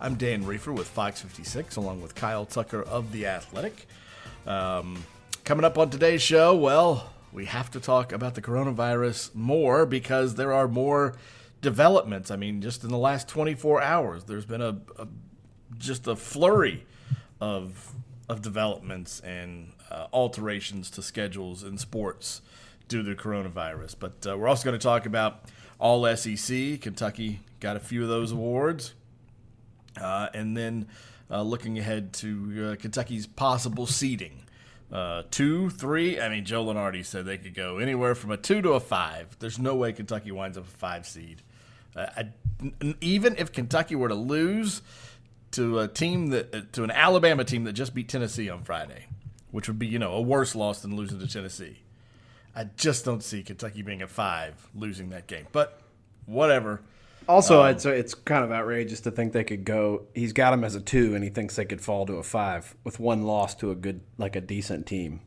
I'm Dan Reefer with Fox 56, along with Kyle Tucker of The Athletic. Um, coming up on today's show, well, we have to talk about the coronavirus more because there are more developments. I mean, just in the last 24 hours, there's been a, a just a flurry of of developments and uh, alterations to schedules in sports due to the coronavirus. But uh, we're also going to talk about All SEC. Kentucky got a few of those awards, uh, and then uh, looking ahead to uh, Kentucky's possible seeding. Uh, two, three. I mean, Joe Lunardi said they could go anywhere from a two to a five. There's no way Kentucky winds up a five seed. Uh, even if Kentucky were to lose to a team that to an Alabama team that just beat Tennessee on Friday, which would be you know a worse loss than losing to Tennessee. I just don't see Kentucky being a five losing that game. But whatever. Also, um, it's it's kind of outrageous to think they could go. He's got him as a two, and he thinks they could fall to a five with one loss to a good, like a decent team.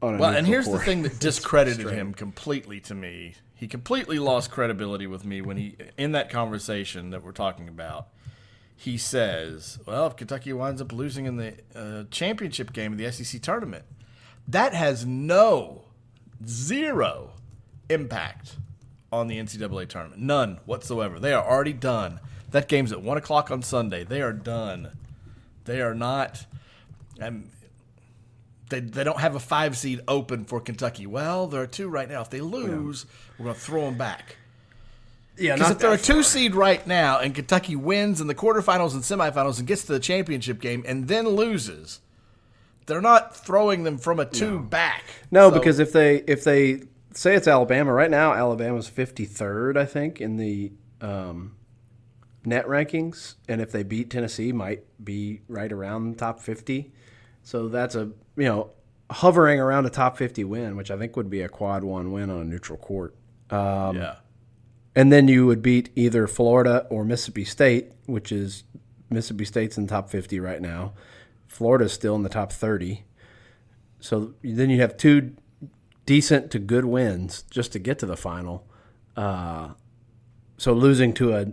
well, and here's court. the thing that discredited him completely to me. He completely lost credibility with me when he in that conversation that we're talking about. He says, "Well, if Kentucky winds up losing in the uh, championship game of the SEC tournament, that has no zero impact on the NCAA tournament. None whatsoever. They are already done. That game's at one o'clock on Sunday. They are done. They are not. Um, they, they don't have a five seed open for Kentucky. Well, there are two right now. If they lose, yeah. we're going to throw them back. Yeah, because if they're a two seed right now and Kentucky wins in the quarterfinals and semifinals and gets to the championship game and then loses, they're not throwing them from a two no. back. No, so, because if they if they say it's Alabama right now. Alabama's fifty third, I think, in the um, net rankings, and if they beat Tennessee, might be right around top fifty. So that's a you know hovering around a top fifty win, which I think would be a quad one win on a neutral court. Um, yeah. And then you would beat either Florida or Mississippi State, which is Mississippi State's in the top 50 right now. Florida's still in the top 30. So then you have two decent to good wins just to get to the final. Uh, so losing to a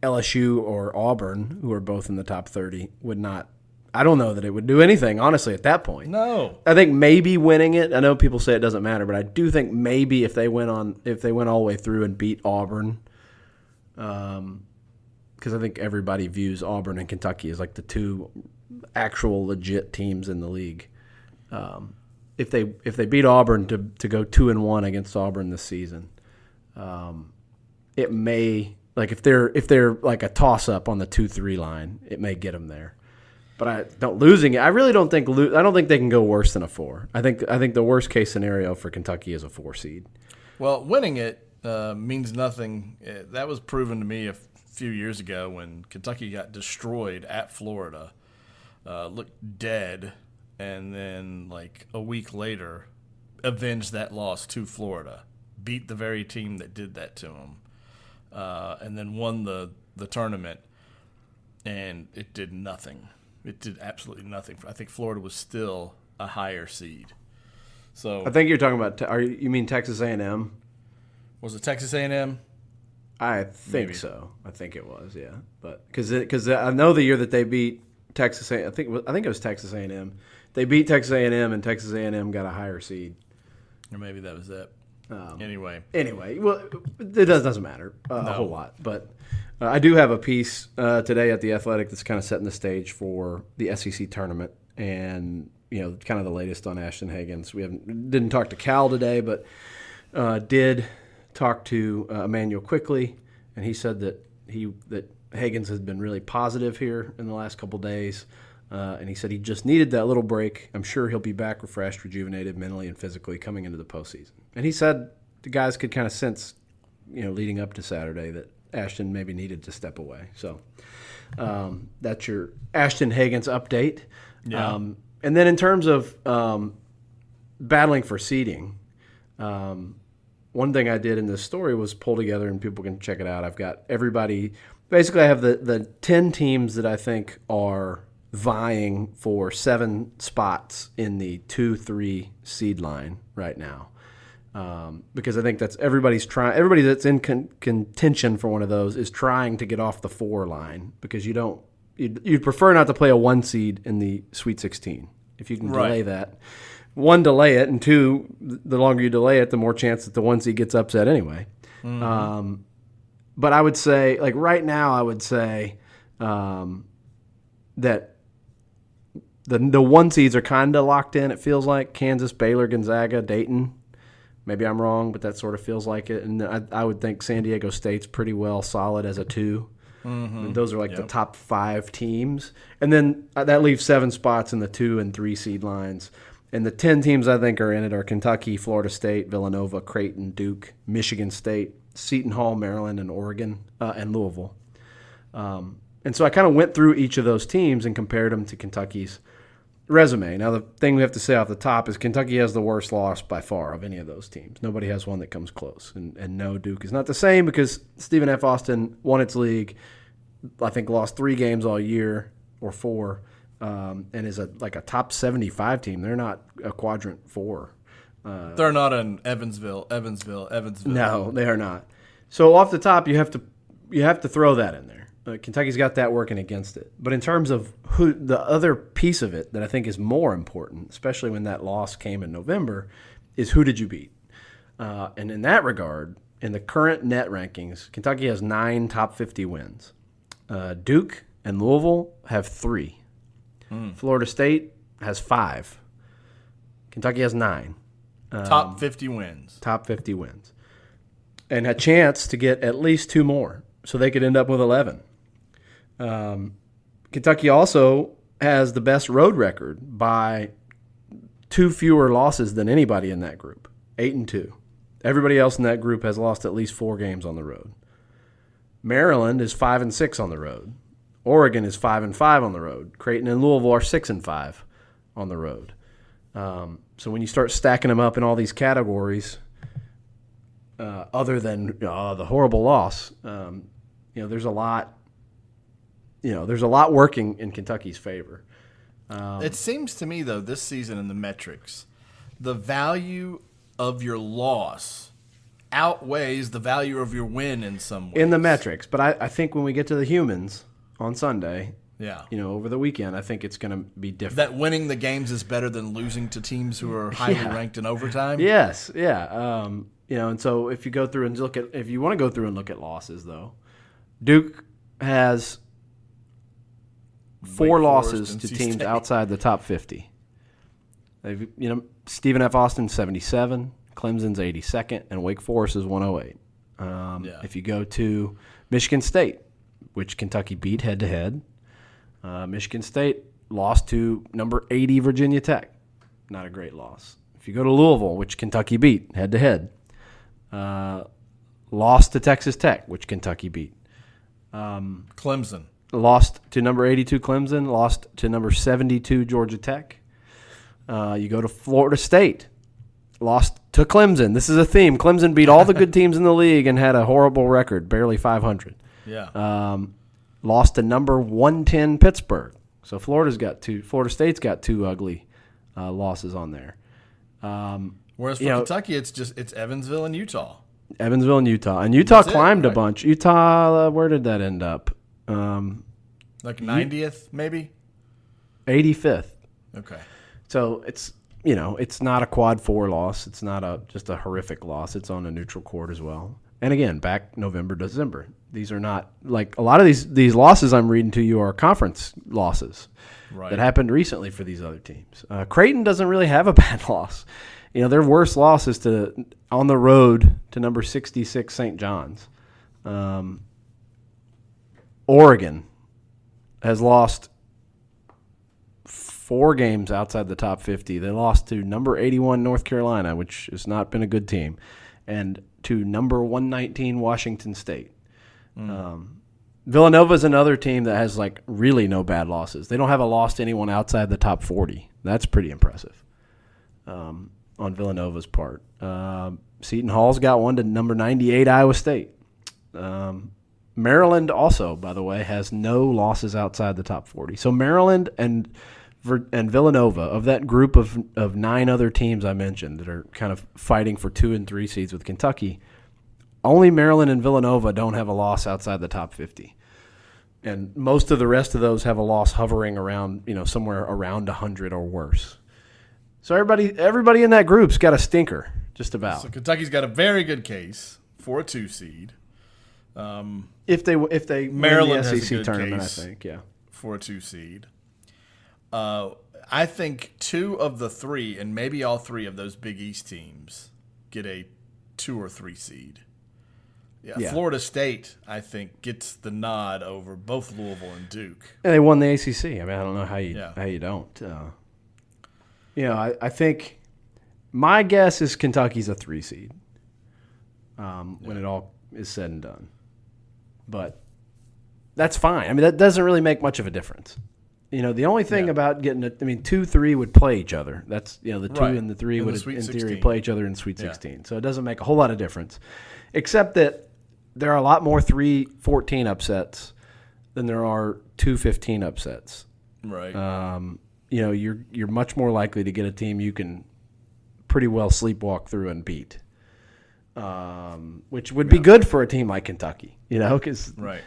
LSU or Auburn, who are both in the top 30, would not. I don't know that it would do anything, honestly, at that point. No. I think maybe winning it. I know people say it doesn't matter, but I do think maybe if they went on, if they went all the way through and beat Auburn, um, because I think everybody views Auburn and Kentucky as like the two actual legit teams in the league. Um, if they if they beat Auburn to to go two and one against Auburn this season, um, it may like if they're if they're like a toss up on the two three line, it may get them there. But I don't losing it. I really don't think I don't think they can go worse than a four. I think I think the worst case scenario for Kentucky is a four seed. Well, winning it uh, means nothing. Uh, that was proven to me a few years ago when Kentucky got destroyed at Florida. Uh, looked dead and then like a week later avenged that loss to Florida, beat the very team that did that to them, uh, and then won the the tournament. And it did nothing. It did absolutely nothing. I think Florida was still a higher seed. So I think you're talking about. Are you, you mean Texas A&M? Was it Texas A&M? I think Maybe. so. I think it was. Yeah, but because because I know the year that they beat Texas. A, I think I think it was Texas A&M they beat Texas A&M, and Texas A&M got a higher seed. Or maybe that was it. Um, anyway, anyway, well, it does, doesn't matter uh, no. a whole lot. But uh, I do have a piece uh, today at the Athletic that's kind of setting the stage for the SEC tournament, and you know, kind of the latest on Ashton Hagans. We haven't didn't talk to Cal today, but uh, did talk to uh, Immanuel Quickley, and he said that he that Hagans has been really positive here in the last couple days. Uh, and he said he just needed that little break. I'm sure he'll be back refreshed, rejuvenated mentally and physically coming into the postseason. And he said the guys could kind of sense, you know, leading up to Saturday that Ashton maybe needed to step away. So um, that's your Ashton Hagans update. Yeah. Um, and then in terms of um, battling for seeding, um, one thing I did in this story was pull together, and people can check it out. I've got everybody. Basically, I have the the ten teams that I think are vying for seven spots in the two three seed line right now. Um, because I think that's everybody's trying. Everybody that's in con- contention for one of those is trying to get off the four line because you don't. You'd, you'd prefer not to play a one seed in the Sweet 16 if you can Right. delay that. One, delay it, and two, the longer you delay it, the more chance that the one seed gets upset anyway. Um, but I would say, like right now, I would say um, that the the one seeds are kind of locked in. It feels like Kansas, Baylor, Gonzaga, Dayton. Maybe I'm wrong, but that sort of feels like it. And I, I would think San Diego State's pretty well solid as a 2 And those are like the top five teams. And then uh, that leaves seven spots in the two and three seed lines. And the 10 teams I think are in it are Kentucky, Florida State, Villanova, Creighton, Duke, Michigan State, Seton Hall, Maryland, and Oregon, uh, and Louisville. Um, and so I kind of went through each of those teams and compared them to Kentucky's resume. Now, the thing we have to say off the top is Kentucky has the worst loss by far of any of those teams. Nobody has one that comes close. And, and no, Duke is not the same because Stephen F. Austin won its league, I think lost three games all year or four, um, and is a like a top 75 team. They're not a quadrant four. They're not in Evansville, Evansville, Evansville. No, they are not. So off the top, you have to you have to throw that in there. Uh, Kentucky's got that working against it. But in terms of who the other piece of it that I think is more important, especially when that loss came in November, is who did you beat? Uh, and in that regard, in the current net rankings, Kentucky has nine top 50 wins. Uh, Duke and Louisville have three. Florida State has five. Kentucky has nine Top 50 wins. top 50 wins and a chance to get at least two more so they could end up with 11 um, kentucky also has the best road record by two fewer losses than anybody in that group eight and two. Everybody else in that group has lost at least four games on the road. Maryland is five and six on the road. Oregon is five and five on the road. Creighton and louisville are six and five on the road. Um, so when you start stacking them up in all these categories, uh, other than uh, the horrible loss, um, you know, there's a lot. You know, there's a lot working in Kentucky's favor. it seems to me, though, this season in the metrics, the value of your loss outweighs the value of your win in some way. in the metrics. But I, I think when we get to the humans on Sunday, yeah. you know, over the weekend, I think it's going to be different. That winning the games is better than losing to teams who are highly Yeah. ranked in overtime. Yes, yeah. Um, you know, and so if you go through and look at, if you want to go through and look at losses, though, Duke has four Wake Forest, losses to NC teams State. outside the top fifty. They've, you know, Stephen F. Austin seventy seven, Clemson's eighty second, and Wake Forest is one hundred eight. Um, Yeah. If you go to Michigan State, which Kentucky beat head to head, uh, Michigan State lost to number 80 Virginia Tech. Not a great loss. If you go to Louisville, which Kentucky beat head to head, uh, lost to Texas Tech, which Kentucky beat. Clemson. Lost to number 82 Clemson, lost to number 72 Georgia Tech. Uh, you go to Florida State, lost to Clemson. This is a theme. Clemson beat all the good teams in the league and had a horrible record, barely 500. Yeah. Um, lost to number 110 Pittsburgh. So Florida's got two. Florida State's got two ugly uh, losses on there. Um, Whereas for you know- Kentucky, it's just it's Evansville and Utah. Evansville and Utah, and Utah That's it, climbed a bunch. Utah, uh, where did that end up? Um, Like 90th, maybe? 85th. Okay. So it's you know it's not a quad four loss. It's not a just a horrific loss. It's on a neutral court as well. And again, back November, December. These are not like a lot of these these losses I'm reading to you are conference losses Right. that happened recently for these other teams. Uh, Creighton doesn't really have a bad loss. You know, their worst loss is to on the road to number 66 St. John's. Um, Oregon has lost four games outside the top 50. They lost to number 81 North Carolina, which has not been a good team, and to number 119 Washington State. Um, Villanova is another team that has like really no bad losses. They don't have a loss to anyone outside the top 40. That's pretty impressive um, on Villanova's part. Um Seton Hall's got one to number 98 Iowa State. Um, Maryland also, by the way, has no losses outside the top 40. So Maryland and and Villanova of that group of of nine other teams I mentioned that are kind of fighting for two and three seeds with Kentucky. Only Maryland and Villanova don't have a loss outside the top 50. And most of the rest of those have a loss hovering around, you know, somewhere around 100 or worse. So everybody everybody in that group's got a stinker, just about. So Kentucky's got a very good case for a two seed. If they if they Maryland the a SEC good tournament, case. I think, yeah. for a two seed. Uh, I think two of the three, and maybe all three of those Big East teams, get a two or three seed. Yeah, Yeah. Florida State, I think, gets the nod over both Louisville and Duke. And they won the ACC. I mean, I don't know how you Yeah. how you don't. Uh, you know, I, I think my guess is Kentucky's a three seed um, when it all is said and done. But that's fine. I mean, that doesn't really make much of a difference. You know, the only thing Yeah. about getting it, I mean, two, three would play each other. That's, you know, the two Right. and the three In would, Sweet in theory, 16. play each other in Sweet Yeah. 16. So it doesn't make a whole lot of difference, except that there are a lot more 3 14 upsets than there are 2 15 upsets. Right. Um, you know, you're you're much more likely to get a team you can pretty well sleepwalk through and beat, um, which would be good for a team like Kentucky. You know, because right.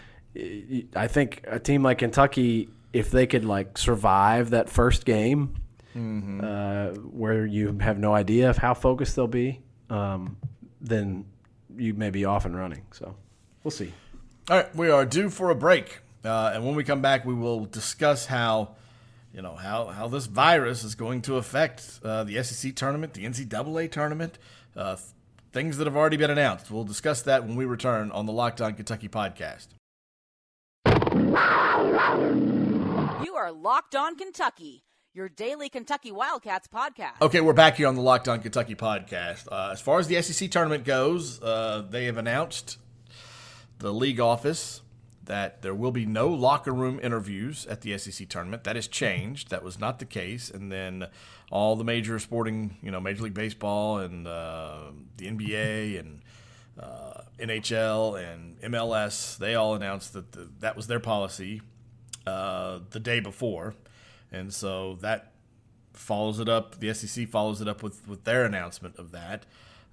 I think a team like Kentucky, if they could like survive that first game, uh, where you have no idea of how focused they'll be, um, then you may be off and running. So we'll see. All right, we are due for a break, uh, and when we come back, we will discuss how, you know, how how this virus is going to affect uh, the SEC tournament, the NCAA tournament, uh, things that have already been announced. We'll discuss that when we return on the Locked On Kentucky podcast. You are Locked On Kentucky, your daily Kentucky Wildcats podcast. Okay, we're back here on the Locked On Kentucky podcast. Uh, as far as the SEC tournament goes, uh, they have announced the league office that there will be no locker room interviews at the SEC tournament. That has changed. That was not the case. And then all the major sporting, you know, Major League Baseball and uh, the NBA and uh, NHL and MLS, they all announced that the, that was their policy uh, the day before. And so that follows it up. The SEC follows it up with, with their announcement of that.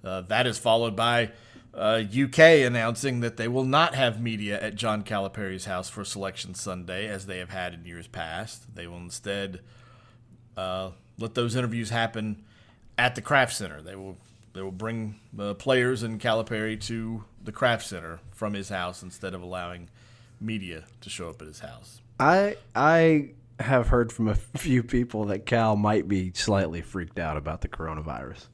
Uh, that is followed by uh, UK announcing that they will not have media at John Calipari's house for Selection Sunday as they have had in years past. They will instead uh, let those interviews happen at the Craft Center. They will they will bring uh, players and Calipari to the Craft Center from his house instead of allowing media to show up at his house. I I have heard from a few people that Cal might be slightly freaked out about the coronavirus.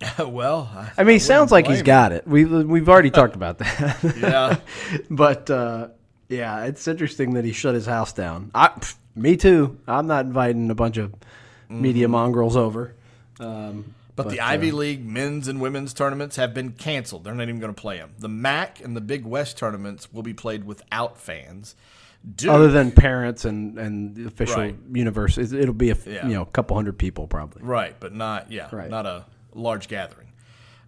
well, I, I mean, he sounds like he's got it. We we've already talked about that. yeah. but uh, yeah, it's interesting that he shut his house down. I, pff, me too. I'm not inviting a bunch of media mongrels over. Um, But, the uh, Ivy League men's and women's tournaments have been canceled. They're not even going to play them. The MAC and the Big West tournaments will be played without fans. Duke, other than parents and and the official Right. it'll be a Yeah. you know a couple hundred people probably. right, but not yeah, Right. not a large gathering.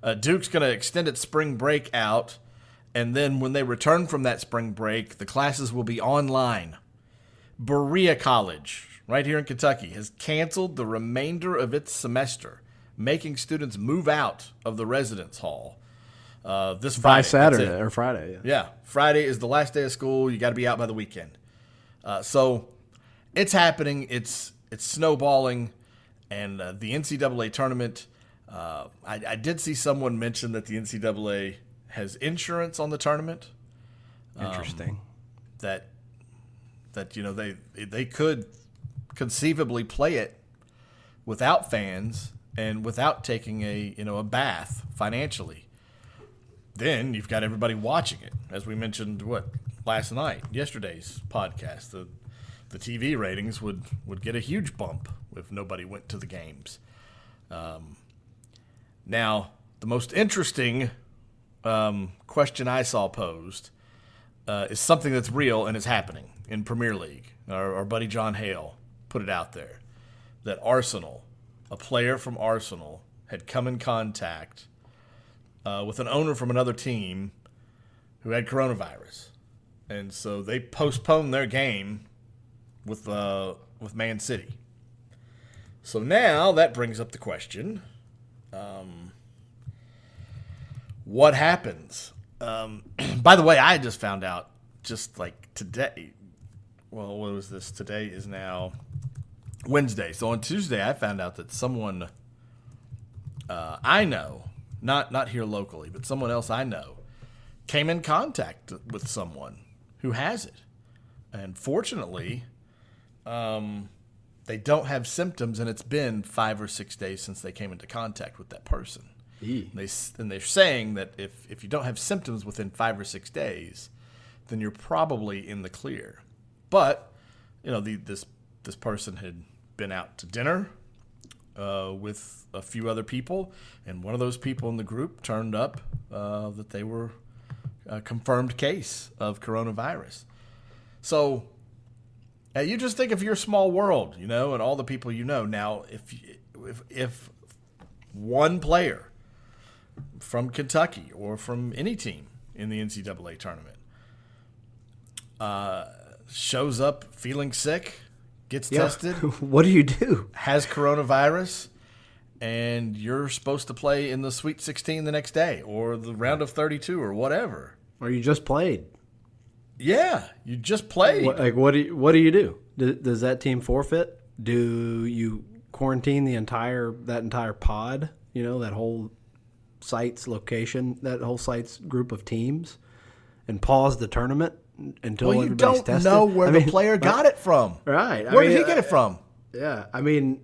Uh, Duke's going to extend its spring break out, and then when they return from that spring break, the classes will be online. Berea College, right here in Kentucky, has canceled the remainder of its semester, making students move out of the residence hall. Uh, this Friday. By Saturday or Friday. Yeah. Yeah, Friday is the last day of school. You got to be out by the weekend. Uh, so it's happening. It's it's snowballing, and uh, the NCAA tournament. Uh, I, I did see someone mention that the NCAA has insurance on the tournament. Interesting. That that you know they they could conceivably play it without fans and without taking a you know a bath financially. Then you've got everybody watching it, as we mentioned. What last night, yesterday's podcast, the the TV ratings would would get a huge bump if nobody went to the games. Um, now, the most interesting um, question I saw posed uh, is something that's real and is happening in Premier League. Our, our buddy John Hale put it out there that Arsenal, a player from Arsenal, had come in contact uh, with an owner from another team who had coronavirus, and so they postponed their game with uh, with Man City. So now that brings up the question: um, What happens? Um, by the way, I just found out just like today. Well, what was this? Today is now Wednesday. So on Tuesday, I found out that someone uh, I know, not not here locally, but someone else I know, came in contact with someone who has it, and fortunately, um, they don't have symptoms, and it's been five or six days since they came into contact with that person. E. They and they're saying that if if you don't have symptoms within five or six days, then you're probably in the clear. But you know, the, this this person had been out to dinner uh, with a few other people, and one of those people in the group turned up uh, that they were a confirmed case of coronavirus. So uh, you just think of your small world, you know, and all the people you know. Now, if if, if one player from Kentucky or from any team in the NCAA tournament uh, shows up feeling sick, gets Yeah. tested, what do you do? has coronavirus, and you're supposed to play in the Sweet 16 the next day or the round of 32 or whatever. Or you just played? Yeah, you just played. What, like what do you, what do you do? do? Does that team forfeit? Do you quarantine the entire that entire pod? You know that whole site's location, that whole site's group of teams, and pause the tournament until well, you everybody's don't tested? know where I the player got it from. Right. I Where mean, did he get it from? Yeah, I mean,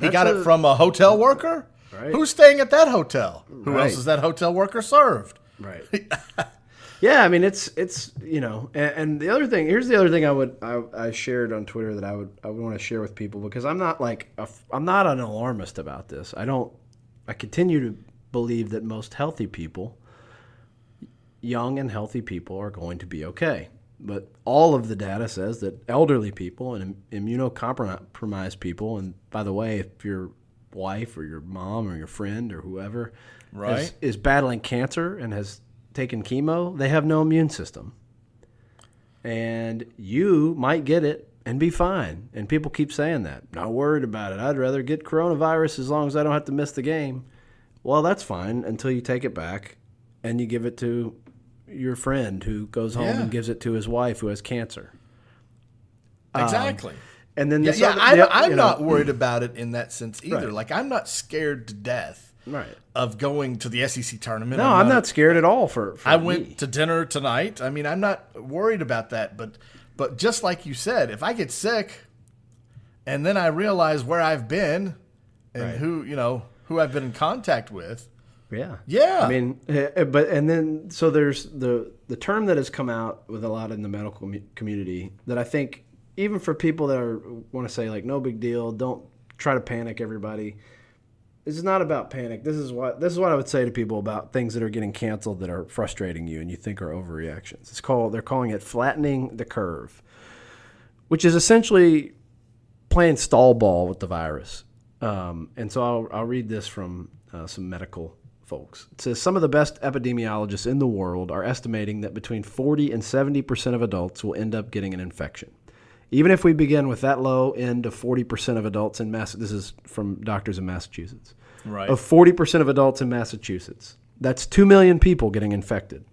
He got a- it from a hotel worker? Right. Who's staying at that hotel? Who Right. else is that hotel worker served? Right. yeah, I mean it's it's you know, and, and the other thing here's the other thing I would I, I shared on Twitter that I would I would want to share with people because I'm not like a, I'm not an alarmist about this. I don't. I continue to believe that most healthy people, young and healthy people, are going to be okay. But all of the data says that elderly people and immunocompromised people, and by the way, if your wife or your mom or your friend or whoever Right. is, is battling cancer and has taken chemo, they have no immune system. And you might get it and be fine. And people keep saying that. Not worried about it. I'd rather get coronavirus as long as I don't have to miss the game. Well, that's fine until you take it back and you give it to your friend who goes home Yeah. and gives it to his wife who has cancer. Um, exactly. And then yeah, this yeah, other- I, the- I'm you know- not worried about it in that sense either. Right. Like, I'm not scared to death Right. of going to the SEC tournament. No, I'm not scared at all for, for I me. went to dinner tonight. I mean, I'm not worried about that. But, but just like you said, if I get sick, and then I realize where I've been, and Right. who you know who I've been in contact with, Yeah. Yeah. I mean, eh, but and then so there's the the term that has come out with a lot in the medical community that I think even for people that are want to say like no big deal, don't try to panic everybody. This is not about panic. This is what this is what I would say to people about things that are getting canceled that are frustrating you and you think are overreactions. It's called they're calling it flattening the curve, which is essentially playing stall ball with the virus. Um, and so I'll, I'll read this from uh, some medical folks. It says some of the best epidemiologists in the world are estimating that between 40 and 70 percent of adults will end up getting an infection. Even if we begin with that low end of 40 percent of adults in Mass, this is from doctors in Massachusetts, right? of 40 percent of adults in Massachusetts, that's two million people getting infected.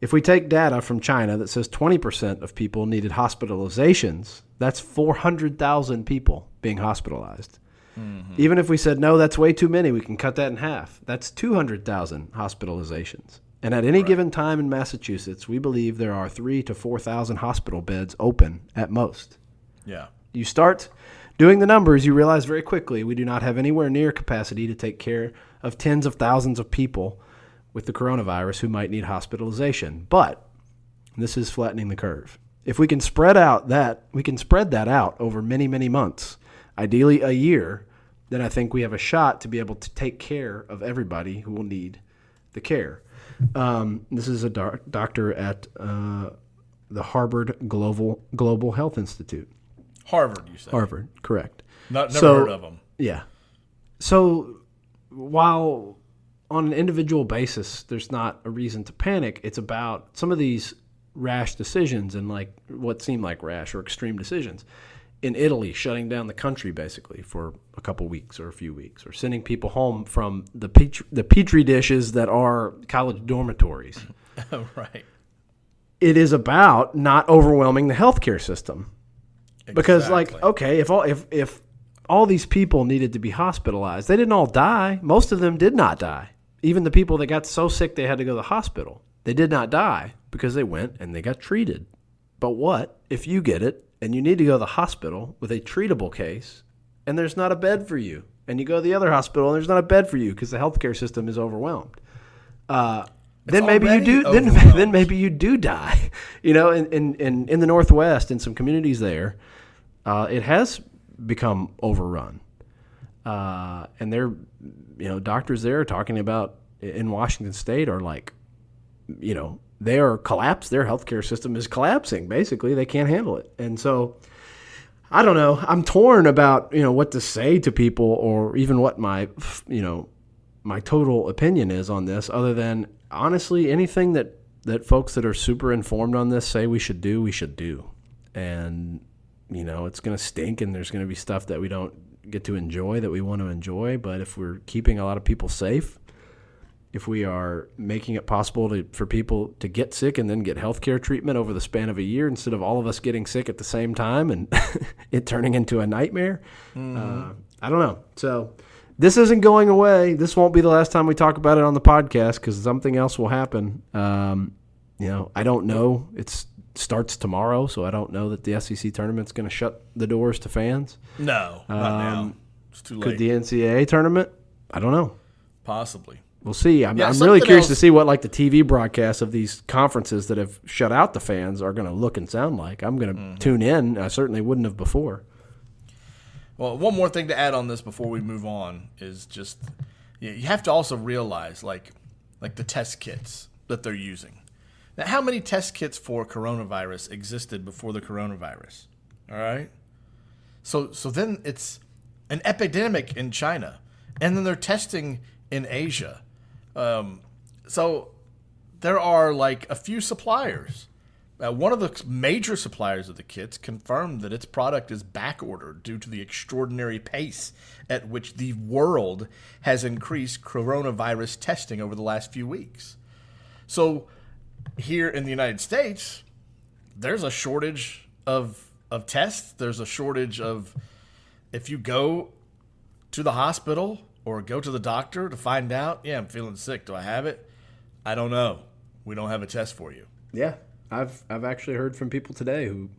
If we take data from China that says 20% of people needed hospitalizations, that's 400,000 people being hospitalized. Mm-hmm. Even if we said, no, that's way too many, we can cut that in half. That's 200,000 hospitalizations. And at any given time in Massachusetts, we believe there are three to 4,000 hospital beds open at most. yeah. You start doing the numbers, you realize very quickly we do not have anywhere near capacity to take care of tens of thousands of people with the coronavirus who might need hospitalization. But this is flattening the curve. If we can spread out that, we can spread that out over many, many months, ideally a year, then I think we have a shot to be able to take care of everybody who will need the care. Um, this is a doc- doctor at uh, the Harvard Global Global Health Institute. Harvard, you say? Harvard, correct. Not, never So- heard of them. Yeah. So while on an individual basis, there's not a reason to panic, it's about some of these rash decisions and like what seem like rash or extreme decisions. In Italy, shutting down the country basically for a couple weeks or a few weeks, or sending people home from the petri, the petri dishes that are college dormitories. Oh, right. It is about not overwhelming the healthcare system. Because like okay if all if if all these people needed to be hospitalized they didn't all die. Most of them did not die. Even the people that got so sick they had to go to the hospital they did not die because they went and they got treated. But what if you get it and you need to go to the hospital with a treatable case and there's not a bed for you. And you go to the other hospital and there's not a bed for you because the healthcare system is overwhelmed. Uh, then maybe you do then, then maybe you do die you know in, in, in, in the northwest in some communities there uh, it has become overrun. Uh, and they're you know doctors there are talking about in washington state are like you know they are collapsed their healthcare system is collapsing basically. They can't handle it. And so i don't know. I'm torn about you know what to say to people or even what my you know my total opinion is on this other than honestly anything that that folks that are super informed on this say we should do we should do. And you know it's going to stink and there's going to be stuff that we don't get to enjoy that we want to enjoy. But if we're keeping a lot of people safe if we are making it possible to, for people to get sick and then get healthcare treatment over the span of a year instead of all of us getting sick at the same time and it turning into a nightmare. Uh, I don't know. So this isn't going away. This won't be the last time we talk about it on the podcast because something else will happen. Um, you know, I don't know. It starts tomorrow, so I don't know that the SEC tournament's going to shut the doors to fans. No, not now. It's too late. Could the NCAA tournament? I don't know. Possibly. We'll see. I'm, Yeah, I'm really curious to see what like the TV broadcasts of these conferences that have shut out the fans are going to look and sound like. I'm going to Mm-hmm. tune in. I certainly wouldn't have before. Well, one more thing to add on this before we move on is just you you have to also realize like like the test kits that they're using. Now, how many test kits for coronavirus existed before the coronavirus? All right. So so then it's an epidemic in China, and then they're testing in Asia. Um, so there are like a few suppliers. Uh, one of the major suppliers of the kits confirmed that its product is back ordered due to the extraordinary pace at which the world has increased coronavirus testing over the last few weeks. So, here in the United States, there's a shortage of of tests. There's a shortage of if you go to the hospital or go to the doctor to find out, yeah, I'm feeling sick. Do I have it? I don't know. We don't have a test for you. Yeah, I've I've actually heard from people today who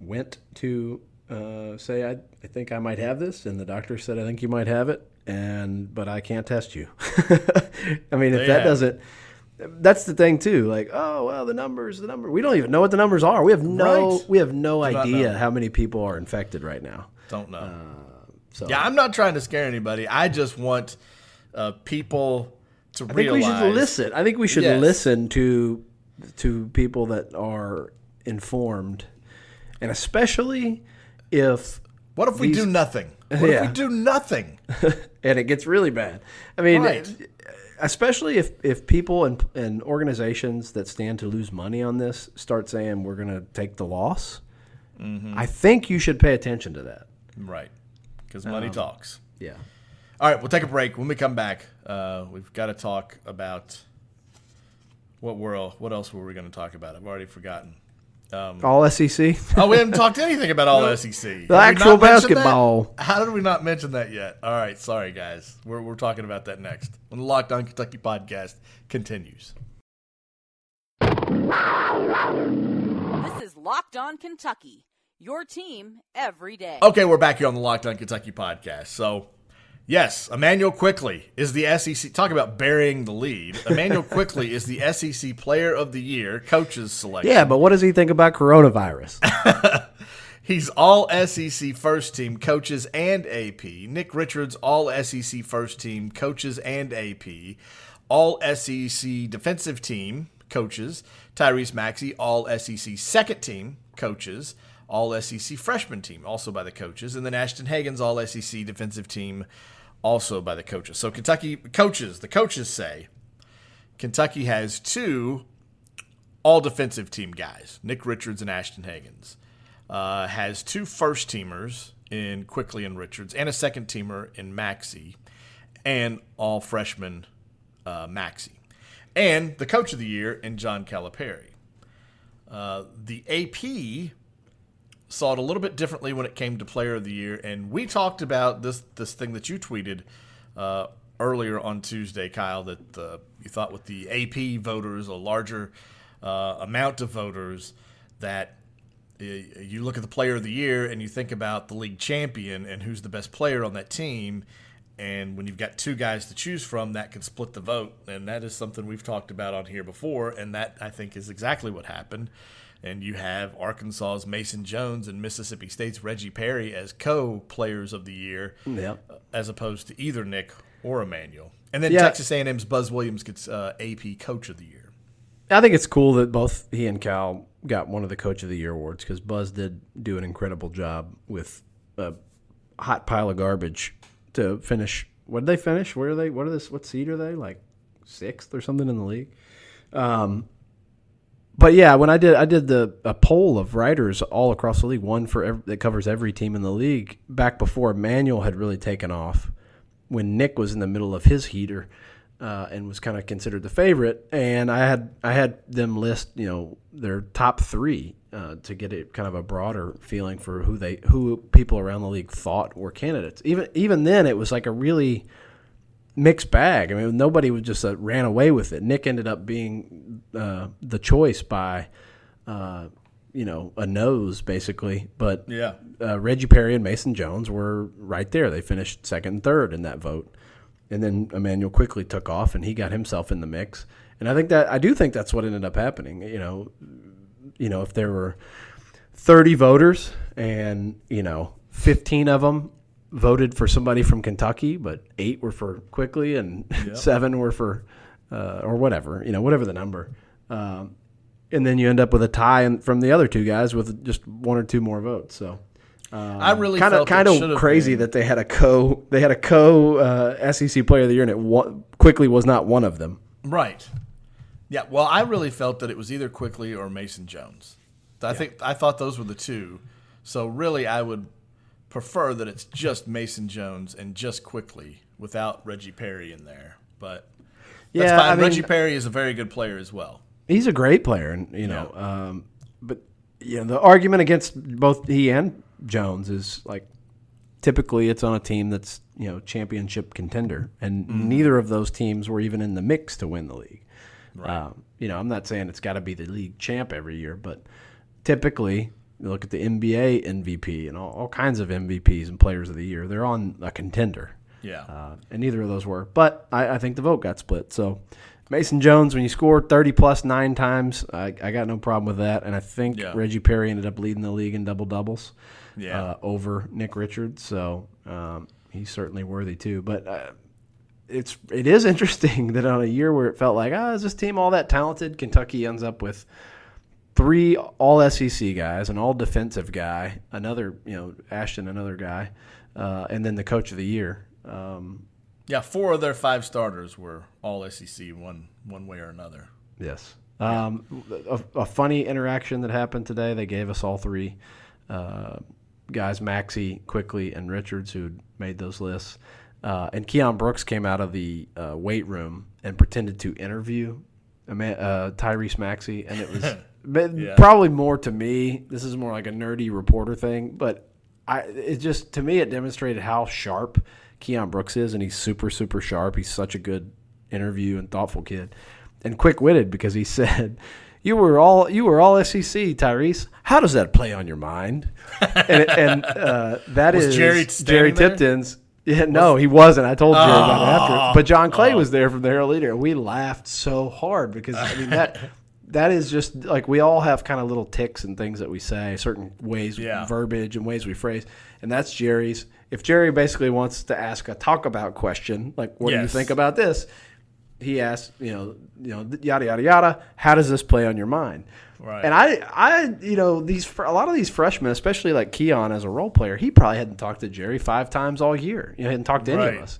went to uh, say I, I think I might have this, and the doctor said I think you might have it, and but I can't test you. I mean, if that have doesn't. That's the thing too. Like, oh well, the numbers, the number. We don't even know what the numbers are. We have no, Right. we have no not idea how many people are infected right now. Don't know. So yeah, I'm not trying to scare anybody. I just want uh, people to I think we should listen. I think we should Yes. listen to to people that are informed, and especially if What if we These- do nothing? What if we do nothing? and it gets really bad. I mean, Right. especially if if people and and organizations that stand to lose money on this start saying we're going to take the loss. Mm-hmm. I think you should pay attention to that. right. Because money talks. Yeah. All right, we'll take a break. When we come back, uh, we've got to talk about what world. What else were we going to talk about? I've already forgotten. All SEC. Oh, we haven't talked anything about all SEC. The Have actual not mentioned that? basketball. How did we not mention that yet? All right, sorry guys. We're, we're talking about that next when the Locked On Kentucky podcast continues. This is Locked On Kentucky, your team every day. Okay, we're back here on the Locked On Kentucky podcast. So, yes, Immanuel Quickley is the SEC. Talk about burying the lead. Immanuel Quickley is the SEC Player of the Year, coaches selection. Yeah, but what does he think about coronavirus? He's all SEC first team coaches and AP. Nick Richards, all SEC first team coaches and AP. All SEC defensive team coaches, Tyrese Maxey, all SEC second team coaches, all SEC freshman team, also by the coaches, and then Ashton Hagans, all SEC defensive team, also by the coaches. So Kentucky coaches, the coaches say Kentucky has two all defensive team guys, Nick Richards and Ashton Hagans. Uh, has two first teamers in Quickley and Richards, and a second teamer in Maxey, and all freshman uh, Maxey, and the coach of the year in John Calipari. Uh, the AP saw it a little bit differently when it came to player of the year, and we talked about this this thing that you tweeted uh, earlier on Tuesday, Kyle, that uh, you thought with the AP voters, a larger uh, amount of voters, that you look at the player of the year and you think about the league champion and who's the best player on that team. And when you've got two guys to choose from, that can split the vote. And that is something we've talked about on here before. And that, I think, is exactly what happened. And you have Arkansas's Mason Jones and Mississippi State's Reggie Perry as co players of the year, Yep. as opposed to either Nick or Immanuel. And then Yeah. Texas A&M's Buzz Williams gets uh, AP Coach of the Year. I think it's cool that both he and Cal got one of the Coach of the Year awards because Buzz did do an incredible job with a hot pile of garbage to finish. What did they finish? Where are they? What are this? What seed are they? Like sixth or something in the league. Um, but yeah, when I did I did the a poll of writers all across the league, one for ev that covers every team in the league. Back before Immanuel had really taken off, when Nick was in the middle of his heater uh, and was kind of considered the favorite, and I had I had them list you know their top three uh, to get a kind of a broader feeling for who they who people around the league thought were candidates. Even even then, it was like a really mixed bag. I mean, nobody was just uh, ran away with it. Nick ended up being uh, the choice by, uh, you know, a nose basically. But Yeah. uh, Reggie Perry and Mason Jones were right there. They finished second and third in that vote, and then Immanuel quickly took off and he got himself in the mix. And I think that I do think that's what ended up happening. You know, you know, if there were thirty voters and you know fifteen of them voted for somebody from Kentucky, but eight were for Quickley and seven were for uh, or whatever, you know, whatever the number. Um, and then you end up with a tie in, from the other two guys with just one or two more votes. So I really kind of kind of crazy been- that they had a co they had a co uh, SEC Player of the Year and it quickly was not one of them. Right. Yeah. Well, I really felt that it was either Quickley or Mason Jones. I think I thought those were the two. So really, I would prefer that it's just Mason Jones and just Quickley without Reggie Perry in there. But that's Yeah, fine. I mean- Reggie Perry is a very good player as well. He's a great player, and you know, um, but you know, the argument against both he and Jones is like typically it's on a team that's you know championship contender, and Mm-hmm. neither of those teams were even in the mix to win the league. Um, you know, I'm not saying it's got to be the league champ every year, but typically you look at the NBA MVP and all, all kinds of MVPs and players of the year. They're on a contender. Yeah. Uh, and neither of those were. But I, I think the vote got split. So Mason Jones, when you score 30 plus nine times, I, I got no problem with that. And I think Yeah. Reggie Perry ended up leading the league in double doubles Yeah. uh, over Nick Richards. So um, he's certainly worthy too. But uh, it's it is interesting that on a year where it felt like, ah, is this team all that talented? Kentucky ends up with three all SEC guys, an all defensive guy, another, you know, Ashton, another guy, uh, and then the coach of the year. Um, yeah. Four of their five starters were all SEC one one way or another. Yes. Um, a, a funny interaction that happened today. They gave us all three uh, guys, Maxey, Quickley, and Richards, who made those lists. Uh, and Keon Brooks came out of the uh, weight room and pretended to interview uh, Tyrese Maxey, and it was but Yeah. probably more to me. This is more like a nerdy reporter thing, but I it just to me it demonstrated how sharp Keon Brooks is, and he's super super sharp. He's such a good interview and thoughtful kid, and quick witted because he said. You were all you were all SEC, Tyrese. How does that play on your mind? and and uh, that is Jerry Jerry? Tipton's. Yeah, no, he wasn't. I told Jerry about it Oh. after. But John Clay was there from the Herald Leader. We laughed so hard because I mean that that is just like we all have kind of little ticks and things that we say, certain ways, Yeah. verbiage and ways we phrase, and that's Jerry's. If Jerry basically wants to ask a talk about question, like what do you think about this? he asks, you know, you know, yada yada yada. How does this play on your mind? Right. And I, I, you know, these a lot of these freshmen, especially like Keon as a role player, he probably hadn't talked to Jerry five times all year. You know, he hadn't talked to any of us.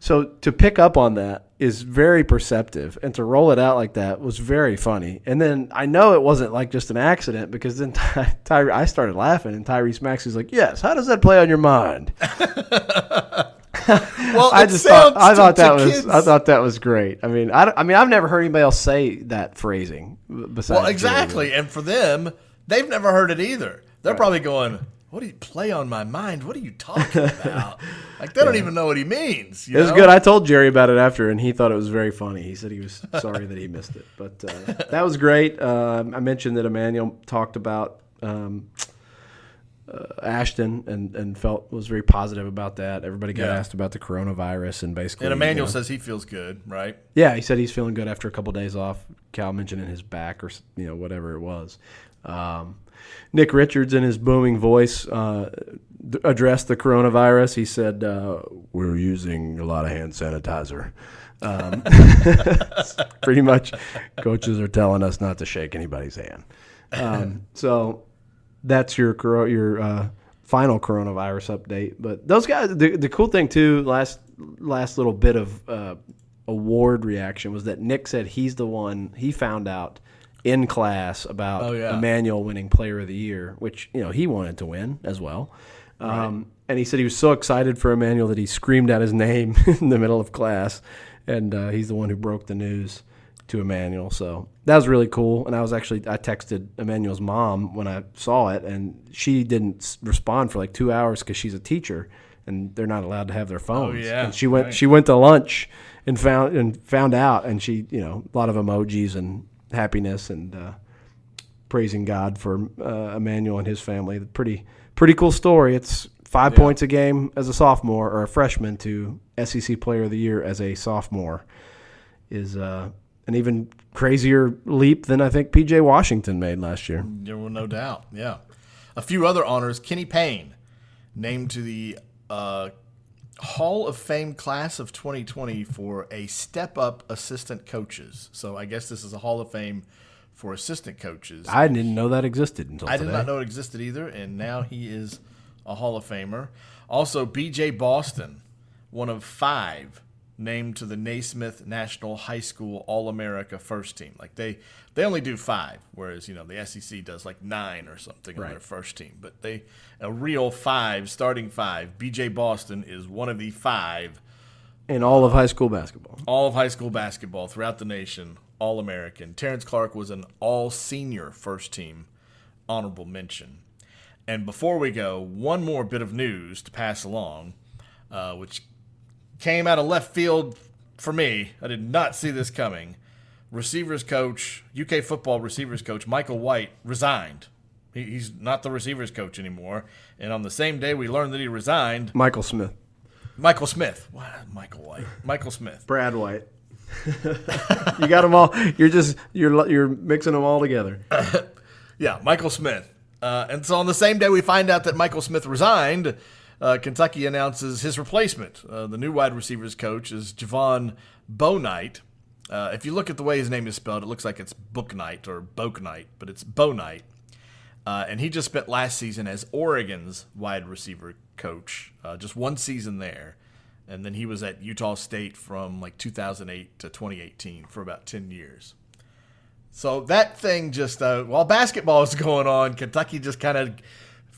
So to pick up on that is very perceptive, and to roll it out like that was very funny. And then I know it wasn't like just an accident because then Ty, Ty, I started laughing, and Tyrese Maxey's like, "Yes, how does that play on your mind?" well, I just thought I thought to that was kids- I thought that was great. I mean, I, I mean, I've never heard anybody else say that phrasing besides Well, Jerry. exactly. And for them, they've never heard it either. They're probably going, "What do you play on my mind? What are you talking about?" like they don't even know what he means. you It was know? good. I told Jerry about it after, and he thought it was very funny. He said he was sorry that he missed it, but uh, that was great. Um I mentioned that Immanuel talked about um, uh, Ashton and, and felt was very positive about that. Everybody got Yeah. asked about the coronavirus and basically. and Immanuel you know, says he feels good, right? yeah, he said he's feeling good after a couple days off. Cal mentioned in his back or you know whatever it was. Um, Nick Richards, in his booming voice, uh, d- addressed the coronavirus. He said, uh, "We're using a lot of hand sanitizer." Um, pretty much, coaches are telling us not to shake anybody's hand. Um, so that's your your uh, final coronavirus update. But those guys, the, the cool thing too, last last little bit of uh, award reaction was that Nick said he's the one he found out in class about Oh, yeah. Immanuel winning Player of the Year, which you know he wanted to win as well. Um, and he said he was so excited for Immanuel that he screamed out his name in the middle of class, and uh, he's the one who broke the news to Immanuel. So that was really cool. And I was actually I texted Immanuel's mom when I saw it, and she didn't respond for like two hours because she's a teacher and they're not allowed to have their phones. yeah, and she went right. she went to lunch and found and found out, and she you know a lot of emojis and happiness and. Uh, praising God for uh, Immanuel and his family. Pretty pretty cool story. It's five points a game as a sophomore or a freshman to SEC Player of the Year as a sophomore is uh, an even crazier leap than I think PJ Washington made last year. There were no doubt. Yeah. A few other honors. Kenny Payne, named to the uh, Hall of Fame class of 2020 for a step up assistant coaches. So I guess this is a Hall of Fame for assistant coaches. I didn't know that existed until I today. did not know it existed either, and now he is a Hall of Famer. Also, B.J. Boston, one of five named to the Naismith National High School All America First Team. Like they, they only do five, whereas you know the SEC does like nine or something on their first team. But they, a real five, starting five. B.J. Boston is one of the five in all of high school basketball. all of high school basketball throughout the nation, All American. Terrence Clarke was an All Senior First Team honorable mention. And before we go, one more bit of news to pass along, uh, which came out of left field for me. I did not see this coming. Receivers coach, UK football receivers coach Michael White resigned. He, he's not the receivers coach anymore. And on the same day we learned that he resigned, Michael Smith, Michael Smith, wow, Michael White, Michael Smith. Brad White. you got them all. You're just you're you're mixing them all together. Yeah, Michael Smith. Uh, and so on the same day we find out that Michael Smith resigned, uh, Kentucky announces his replacement. Uh, the new wide receivers coach is Jovon Bouknight. Uh, if you look at the way his name is spelled, it looks like it's Booknight or Boknight, but it's Bownight. Uh, and he just spent last season as Oregon's wide receiver coach, uh, just one season there. And then he was at Utah State from like 2008 to 2018 for about 10 years. So that thing just uh, while basketball is going on, Kentucky just kind of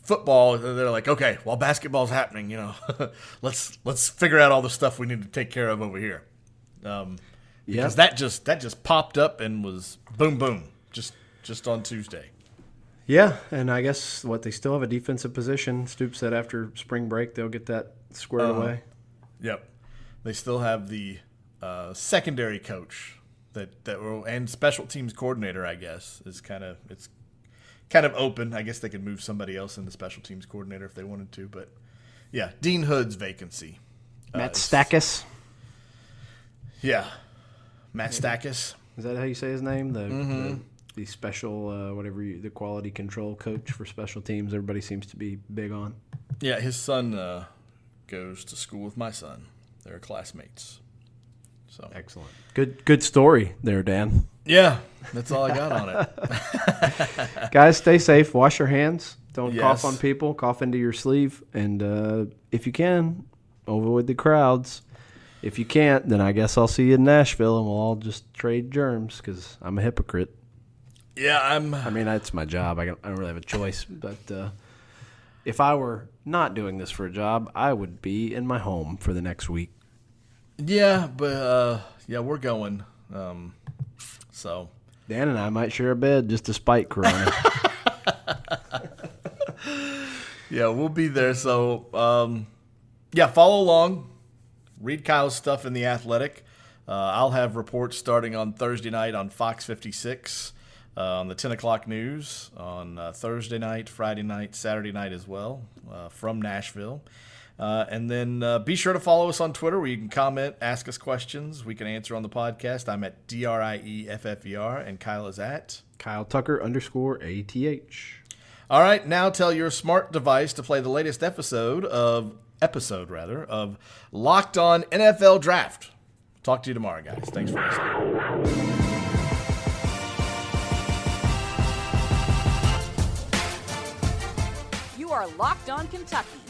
football. They're like, okay, while basketball's happening, you know, let's let's figure out all the stuff we need to take care of over here. Um, Yeah. because that just that just popped up and was boom boom just just on Tuesday. Yeah, and I guess what they still have a defensive position. Stoop said after spring break they'll get that squared Uh-huh. away. Yep, they still have the uh, secondary coach that that will, and special teams coordinator. I guess is kind of it's kind of open. I guess they could move somebody else in the special teams coordinator if they wanted to. But yeah, Dean Hood's vacancy. Matt it's- Stackus. Yeah, Matt Stackus. Is that how you say his name? The Mm-hmm. the, the special uh, whatever you, the quality control coach for special teams. Everybody seems to be big on. Yeah, his son uh, goes to school with my son. They're classmates. So Excellent. Good good story there, Dan. yeah, that's all I got on it. Guys, stay safe. Wash your hands. Don't cough on people. Cough into your sleeve. And uh, if you can, avoid the crowds. If you can't, then I guess I'll see you in Nashville and we'll all just trade germs because I'm a hypocrite. Yeah, I'm. I mean, that's my job. I don't, I don't really have a choice. But uh, if I were not doing this for a job, I would be in my home for the next week. Yeah, but uh, yeah, we're going. Um, so Dan and I might share a bed just to spite Corona. yeah, we'll be there. So um, yeah, follow along. Read Kyle's stuff in the Athletic. Uh, I'll have reports starting on Thursday night on Fox 56, uh, on the 10 o'clock news, on uh, Thursday night, Friday night, Saturday night as well, uh, from Nashville. Uh, and then uh, be sure to follow us on Twitter where you can comment, ask us questions. We can answer on the podcast. I'm at D R I E F F E R, and Kyle is at. Kyle Tucker underscore ATH. All right, now tell your smart device to play the latest episode of episode rather of Locked On NFL Draft. Talk to you tomorrow, guys. Thanks for listening. You are Locked On Kentucky.